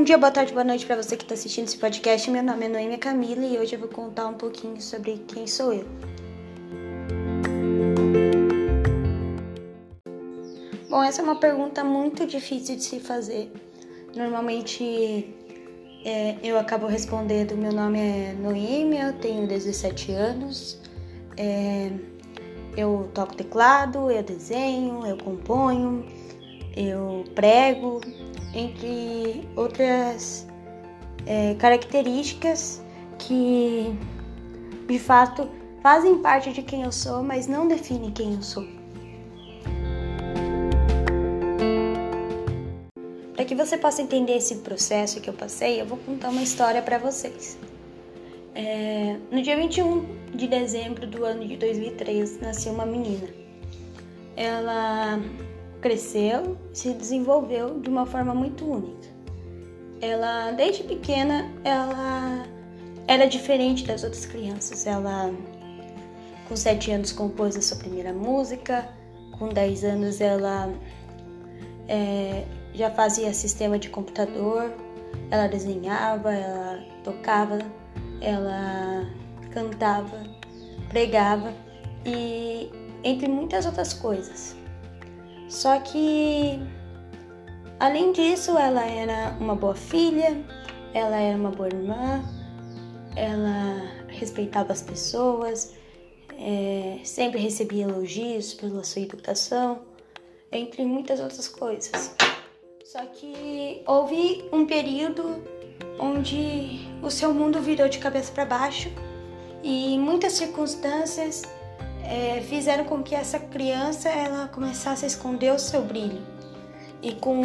Bom dia, boa tarde, boa noite para você que está assistindo esse podcast. Meu nome é Noêmia Camila e hoje eu vou contar um pouquinho sobre quem sou eu. Bom, essa é uma pergunta muito difícil de se fazer. Normalmente é, eu acabo respondendo: meu nome é Noêmia, eu tenho 17 anos, é, eu toco teclado, eu desenho, eu componho, eu prego, entre outras é, características que de fato fazem parte de quem eu sou, mas não definem quem eu sou. Para que você possa entender esse processo que eu passei, eu vou contar uma história para vocês. É, no dia 21 de dezembro do ano de 2003, nasceu uma menina. Ela cresceu, se desenvolveu de uma forma muito única. Ela, desde pequena, ela era diferente das outras crianças. Ela, com 7 anos, compôs a sua primeira música. Com 10 anos, ela é, já fazia sistema de computador. Ela desenhava, ela tocava, ela cantava, pregava e entre muitas outras coisas. Só que, além disso, ela era uma boa filha, ela era uma boa irmã, ela respeitava as pessoas, é, sempre recebia elogios pela sua educação, entre muitas outras coisas. Só que houve um período onde o seu mundo virou de cabeça para baixo e muitas circunstâncias é, fizeram com que essa criança ela começasse a esconder o seu brilho. E com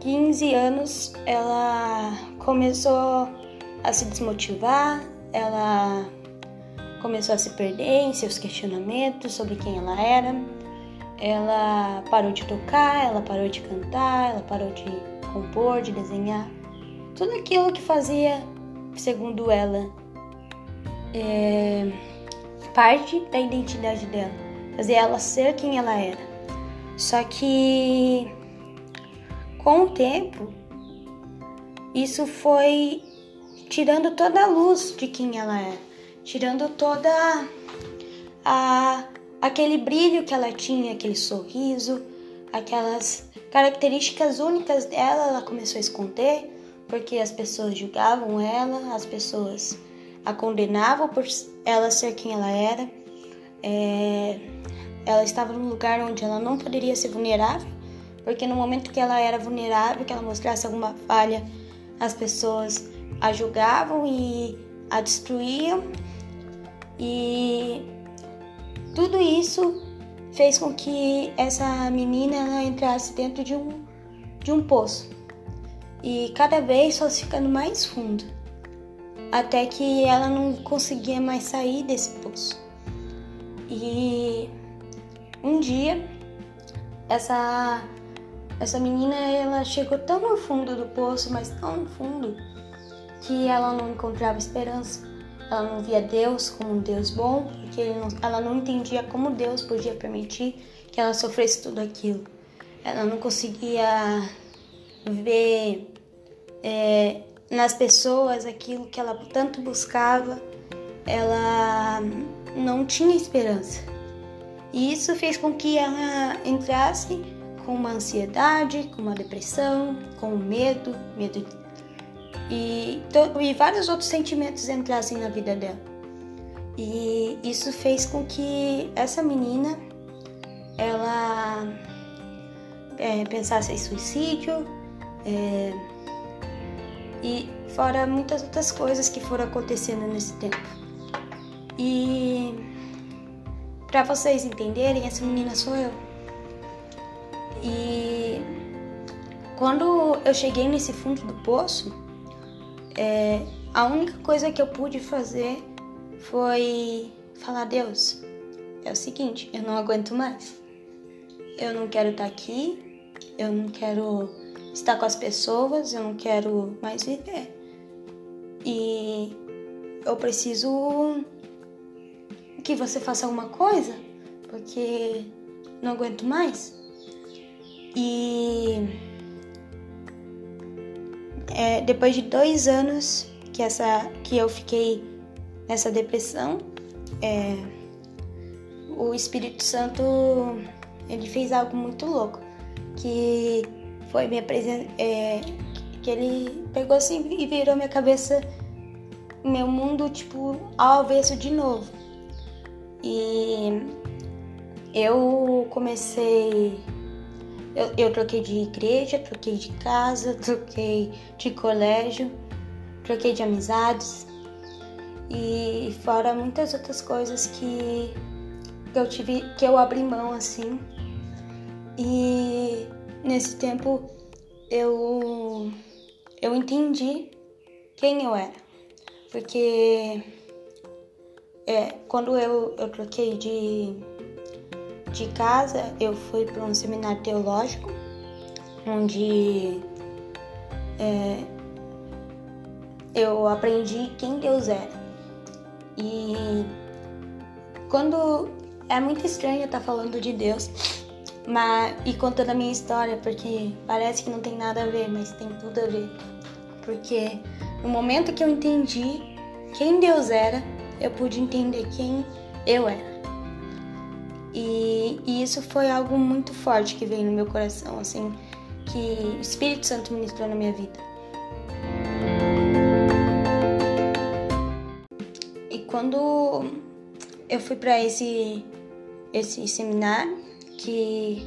15 anos ela começou a se desmotivar, ela começou a se perder em seus questionamentos sobre quem ela era. Ela parou de tocar, ela parou de cantar, ela parou de compor, de desenhar. Tudo aquilo que fazia, segundo ela, é, parte da identidade dela, fazer ela ser quem ela era. Só que com o tempo, isso foi tirando toda a luz de quem ela é, tirando toda a aquele brilho que ela tinha, aquele sorriso, aquelas características únicas dela, ela começou a esconder, porque as pessoas julgavam ela, as pessoas a condenavam por ela ser quem ela era. É, ela estava num lugar onde ela não poderia ser vulnerável, porque no momento que ela era vulnerável, que ela mostrasse alguma falha, as pessoas a julgavam e a destruíam. E tudo isso fez com que essa menina entrasse dentro de um, de um poço. E cada vez fosse ficando mais fundo até que ela não conseguia mais sair desse poço. E um dia essa essa menina ela chegou tão no fundo do poço, mas tão no fundo que ela não encontrava esperança. Ela não via Deus como um Deus bom, porque não, ela não entendia como Deus podia permitir que ela sofresse tudo aquilo. Ela não conseguia ver é, nas pessoas aquilo que ela tanto buscava, ela não tinha esperança. E isso fez com que ela entrasse com uma ansiedade, com uma depressão, com medo, medo e, e vários outros sentimentos entrassem na vida dela. E isso fez com que essa menina ela é, pensasse em suicídio, é, e fora muitas outras coisas que foram acontecendo nesse tempo. E para vocês entenderem, essa menina sou eu. E quando eu cheguei nesse fundo do poço, é, a única coisa que eu pude fazer foi falar: Deus, é o seguinte, eu não aguento mais. Eu não quero estar aqui, eu não quero estar com as pessoas, eu não quero mais viver. E eu preciso que você faça alguma coisa, porque não aguento mais. E é, depois de dois anos que, essa, que eu fiquei nessa depressão, é, o Espírito Santo ele fez algo muito louco, que foi me apresentar, é, que ele pegou assim e virou minha cabeça, meu mundo tipo ao avesso de novo. E eu comecei eu, eu troquei de igreja, troquei de casa, troquei de colégio, troquei de amizades e fora muitas outras coisas que eu tive que eu abri mão assim. E nesse tempo eu eu entendi quem eu era. Porque é, quando eu, eu troquei de, de casa, eu fui para um seminário teológico, onde é, eu aprendi quem Deus era. E quando é muito estranho estar falando de Deus mas, e contando a minha história, porque parece que não tem nada a ver, mas tem tudo a ver. Porque no momento que eu entendi quem Deus era, eu pude entender quem eu era. E, e, isso foi algo muito forte que veio no meu coração, assim, que o Espírito Santo ministrou na minha vida. E quando eu fui para esse esse seminário, que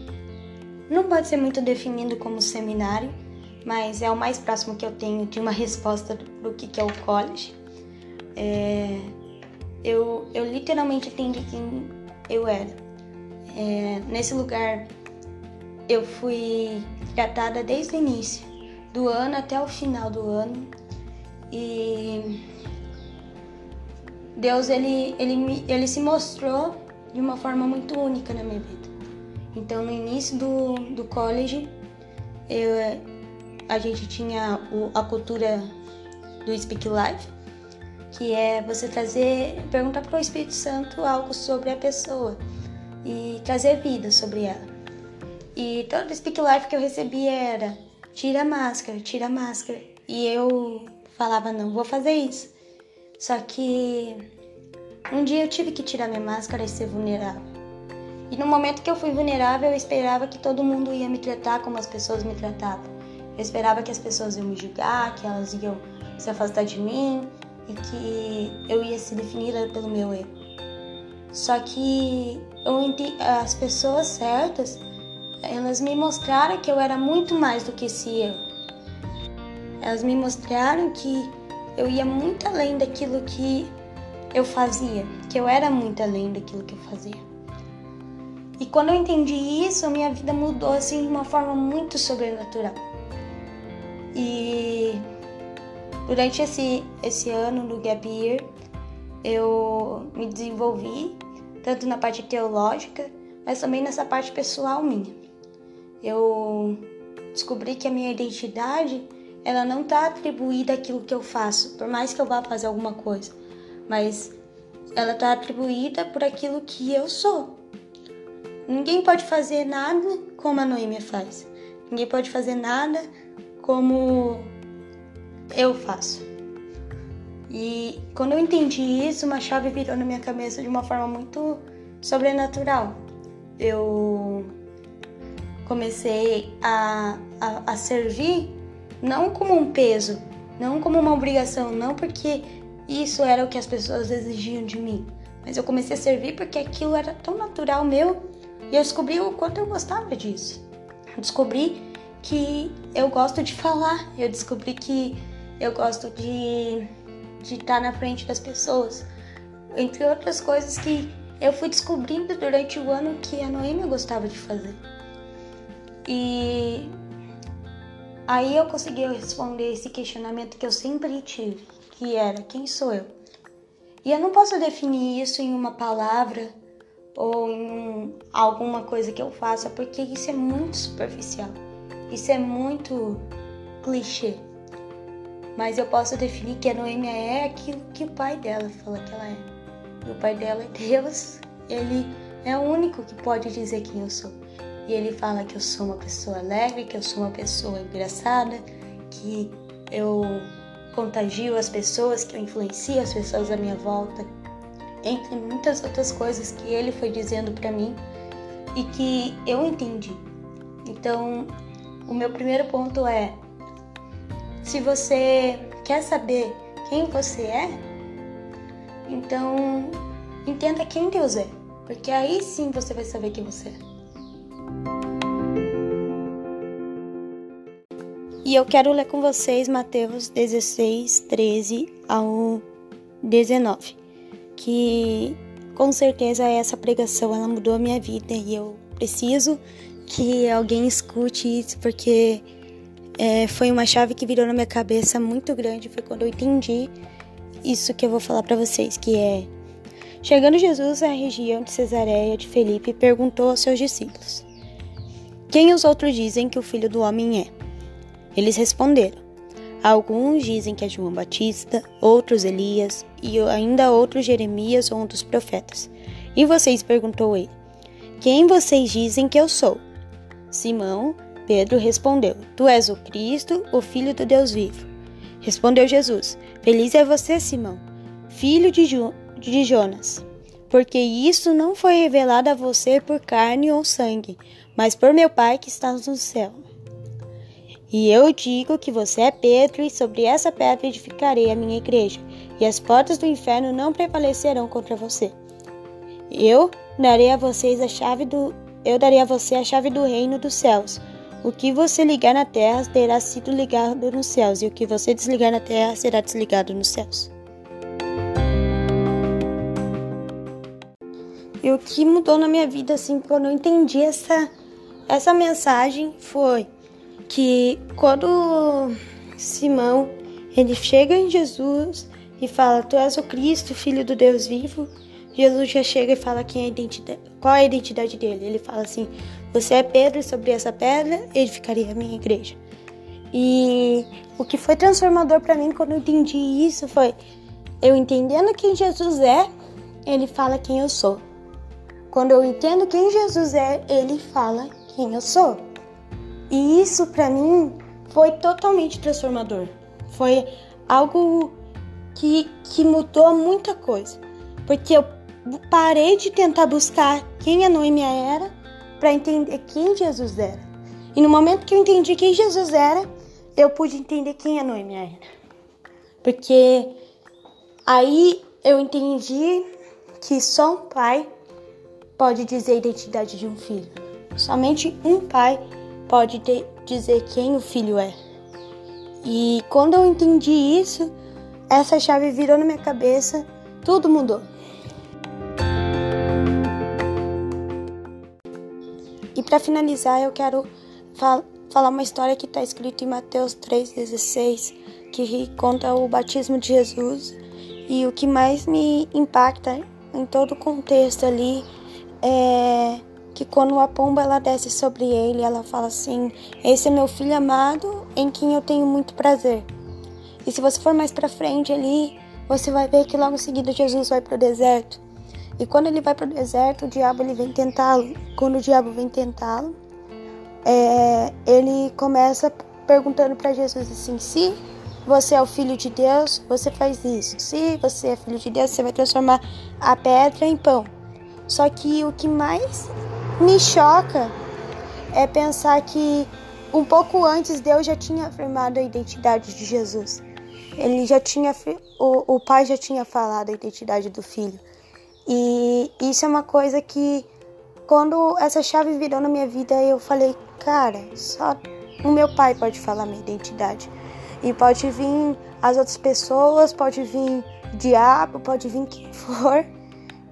não pode ser muito definido como seminário, mas é o mais próximo que eu tenho de uma resposta do que é o college. É, eu, eu literalmente entendi quem eu era. É, nesse lugar eu fui tratada desde o início do ano até o final do ano e Deus ele, ele, ele se mostrou de uma forma muito única na minha vida. Então no início do, do college eu, a gente tinha o, a cultura do Speak Life que é você trazer, perguntar para o Espírito Santo algo sobre a pessoa e trazer vida sobre ela. E todo o Speak Life que eu recebia era: tira a máscara, tira a máscara. E eu falava: não, vou fazer isso. Só que um dia eu tive que tirar minha máscara e ser vulnerável. E no momento que eu fui vulnerável, eu esperava que todo mundo ia me tratar como as pessoas me tratavam. Eu esperava que as pessoas iam me julgar, que elas iam se afastar de mim, e que eu ia ser definida pelo meu erro. Só que eu as pessoas certas, elas me mostraram que eu era muito mais do que esse erro. Elas me mostraram que eu ia muito além daquilo que eu fazia, que eu era muito além daquilo que eu fazia. E quando eu entendi isso, minha vida mudou assim de uma forma muito sobrenatural. E Durante esse, esse ano do Gap Year, eu me desenvolvi tanto na parte teológica, mas também nessa parte pessoal minha. Eu descobri que a minha identidade ela não está atribuída àquilo que eu faço, por mais que eu vá fazer alguma coisa, mas ela está atribuída por aquilo que eu sou. Ninguém pode fazer nada como a Noêmia faz. Ninguém pode fazer nada como eu faço. E quando eu entendi isso, uma chave virou na minha cabeça de uma forma muito sobrenatural. Eu comecei a, a, a servir não como um peso, não como uma obrigação, não porque isso era o que as pessoas exigiam de mim, mas eu comecei a servir porque aquilo era tão natural meu e eu descobri o quanto eu gostava disso. Eu descobri que eu gosto de falar, eu descobri que eu gosto de, de estar na frente das pessoas. Entre outras coisas que eu fui descobrindo durante o ano que a Noêmia gostava de fazer. E aí eu consegui responder esse questionamento que eu sempre tive, que era quem sou eu? E eu não posso definir isso em uma palavra ou em alguma coisa que eu faça, porque isso é muito superficial. Isso é muito clichê. Mas eu posso definir que a Noêmia é aquilo que o pai dela fala que ela é. E o pai dela é Deus, ele é o único que pode dizer quem eu sou. E ele fala que eu sou uma pessoa alegre, que eu sou uma pessoa engraçada, que eu contagio as pessoas, que eu influencio as pessoas à minha volta, entre muitas outras coisas que ele foi dizendo para mim e que eu entendi. Então, o meu primeiro ponto é: se você quer saber quem você é, então entenda quem Deus é, porque aí sim você vai saber quem você é. E eu quero ler com vocês Mateus 16, 13 ao 19, que com certeza essa pregação ela mudou a minha vida e eu preciso que alguém escute isso porque é, foi uma chave que virou na minha cabeça muito grande. Foi quando eu entendi isso que eu vou falar para vocês, que é chegando Jesus à região de Cesareia de Felipe perguntou aos seus discípulos: Quem os outros dizem que o Filho do Homem é? Eles responderam: Alguns dizem que é João Batista, outros Elias e ainda outros Jeremias ou um dos profetas. E vocês? perguntou ele: Quem vocês dizem que eu sou? Simão, Pedro respondeu: Tu és o Cristo, o Filho do Deus vivo. Respondeu Jesus: Feliz é você, Simão, filho de, jo de Jonas, porque isso não foi revelado a você por carne ou sangue, mas por meu Pai que está no céu. E eu digo que você é Pedro, e sobre essa pedra edificarei a minha igreja, e as portas do inferno não prevalecerão contra você. Eu darei a vocês a chave do eu darei a você a chave do reino dos céus. O que você ligar na terra terá sido ligado nos céus, e o que você desligar na terra será desligado nos céus. E o que mudou na minha vida, assim, quando eu entendi essa, essa mensagem foi que quando Simão ele chega em Jesus e fala: Tu és o Cristo, filho do Deus vivo. Jesus já chega e fala quem é a identidade, qual é a identidade dele. Ele fala assim: Você é Pedro, e sobre essa pedra edificaria a minha igreja. E o que foi transformador para mim quando eu entendi isso foi eu entendendo quem Jesus é, ele fala quem eu sou. Quando eu entendo quem Jesus é, ele fala quem eu sou. E isso para mim foi totalmente transformador. Foi algo que, que mudou muita coisa. Porque eu parei de tentar buscar quem a Noêmia era para entender quem Jesus era. E no momento que eu entendi quem Jesus era, eu pude entender quem a Noêmia era. Porque aí eu entendi que só um pai pode dizer a identidade de um filho. Somente um pai pode ter, dizer quem o filho é. E quando eu entendi isso, essa chave virou na minha cabeça, tudo mudou. E para finalizar, eu quero fal falar uma história que está escrita em Mateus 3,16, que conta o batismo de Jesus. E o que mais me impacta em todo o contexto ali é que quando a pomba ela desce sobre ele, ela fala assim: "Esse é meu filho amado, em quem eu tenho muito prazer". E se você for mais para frente ali, você vai ver que logo em seguida Jesus vai para o deserto. E quando ele vai para o deserto, o diabo ele vem tentá-lo. Quando o diabo vem tentá-lo, é, ele começa perguntando para Jesus assim: se você é o filho de Deus, você faz isso. Se você é filho de Deus, você vai transformar a pedra em pão. Só que o que mais me choca é pensar que um pouco antes Deus já tinha afirmado a identidade de Jesus. Ele já tinha o, o pai já tinha falado a identidade do filho. E isso é uma coisa que quando essa chave virou na minha vida, eu falei, cara, só o meu pai pode falar minha identidade. E pode vir as outras pessoas, pode vir diabo, pode vir quem for.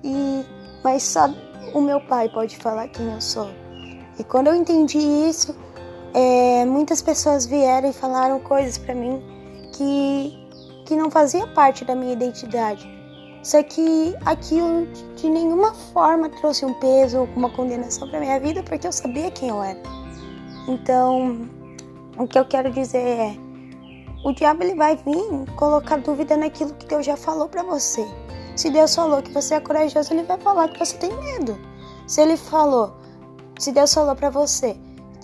E mas só o meu pai pode falar quem eu sou. E quando eu entendi isso, é, muitas pessoas vieram e falaram coisas para mim que, que não fazia parte da minha identidade. Só que aquilo de nenhuma forma trouxe um peso ou uma condenação para minha vida, porque eu sabia quem eu era. Então, o que eu quero dizer é: o diabo ele vai vir colocar dúvida naquilo que Deus já falou para você. Se Deus falou que você é corajoso, ele vai falar que você tem medo. Se ele falou, se Deus falou para você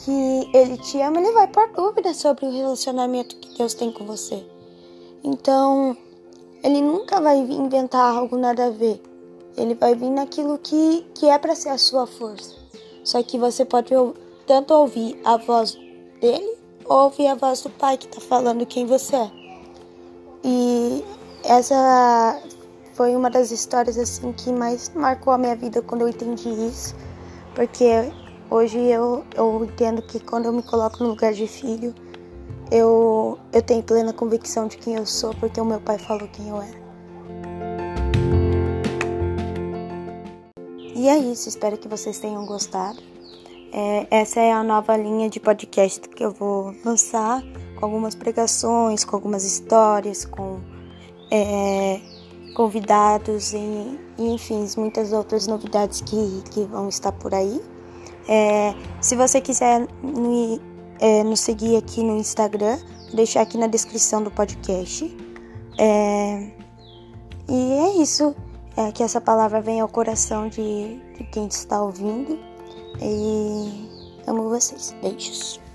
que ele te ama, ele vai pôr dúvidas sobre o relacionamento que Deus tem com você. Então, ele nunca vai inventar algo nada a ver. Ele vai vir naquilo que, que é para ser a sua força. Só que você pode tanto ouvir a voz dele ou ouvir a voz do pai que está falando quem você é. E essa foi uma das histórias assim que mais marcou a minha vida quando eu entendi isso, porque hoje eu, eu entendo que quando eu me coloco no lugar de filho, eu, eu tenho plena convicção de quem eu sou, porque o meu pai falou quem eu era. E é isso, espero que vocês tenham gostado. É, essa é a nova linha de podcast que eu vou lançar, com algumas pregações, com algumas histórias, com é, convidados e, enfim, muitas outras novidades que, que vão estar por aí. É, se você quiser me, é, nos seguir aqui no Instagram, deixar aqui na descrição do podcast. É, e é isso é, que essa palavra venha ao coração de, de quem está ouvindo. E amo vocês. Beijos.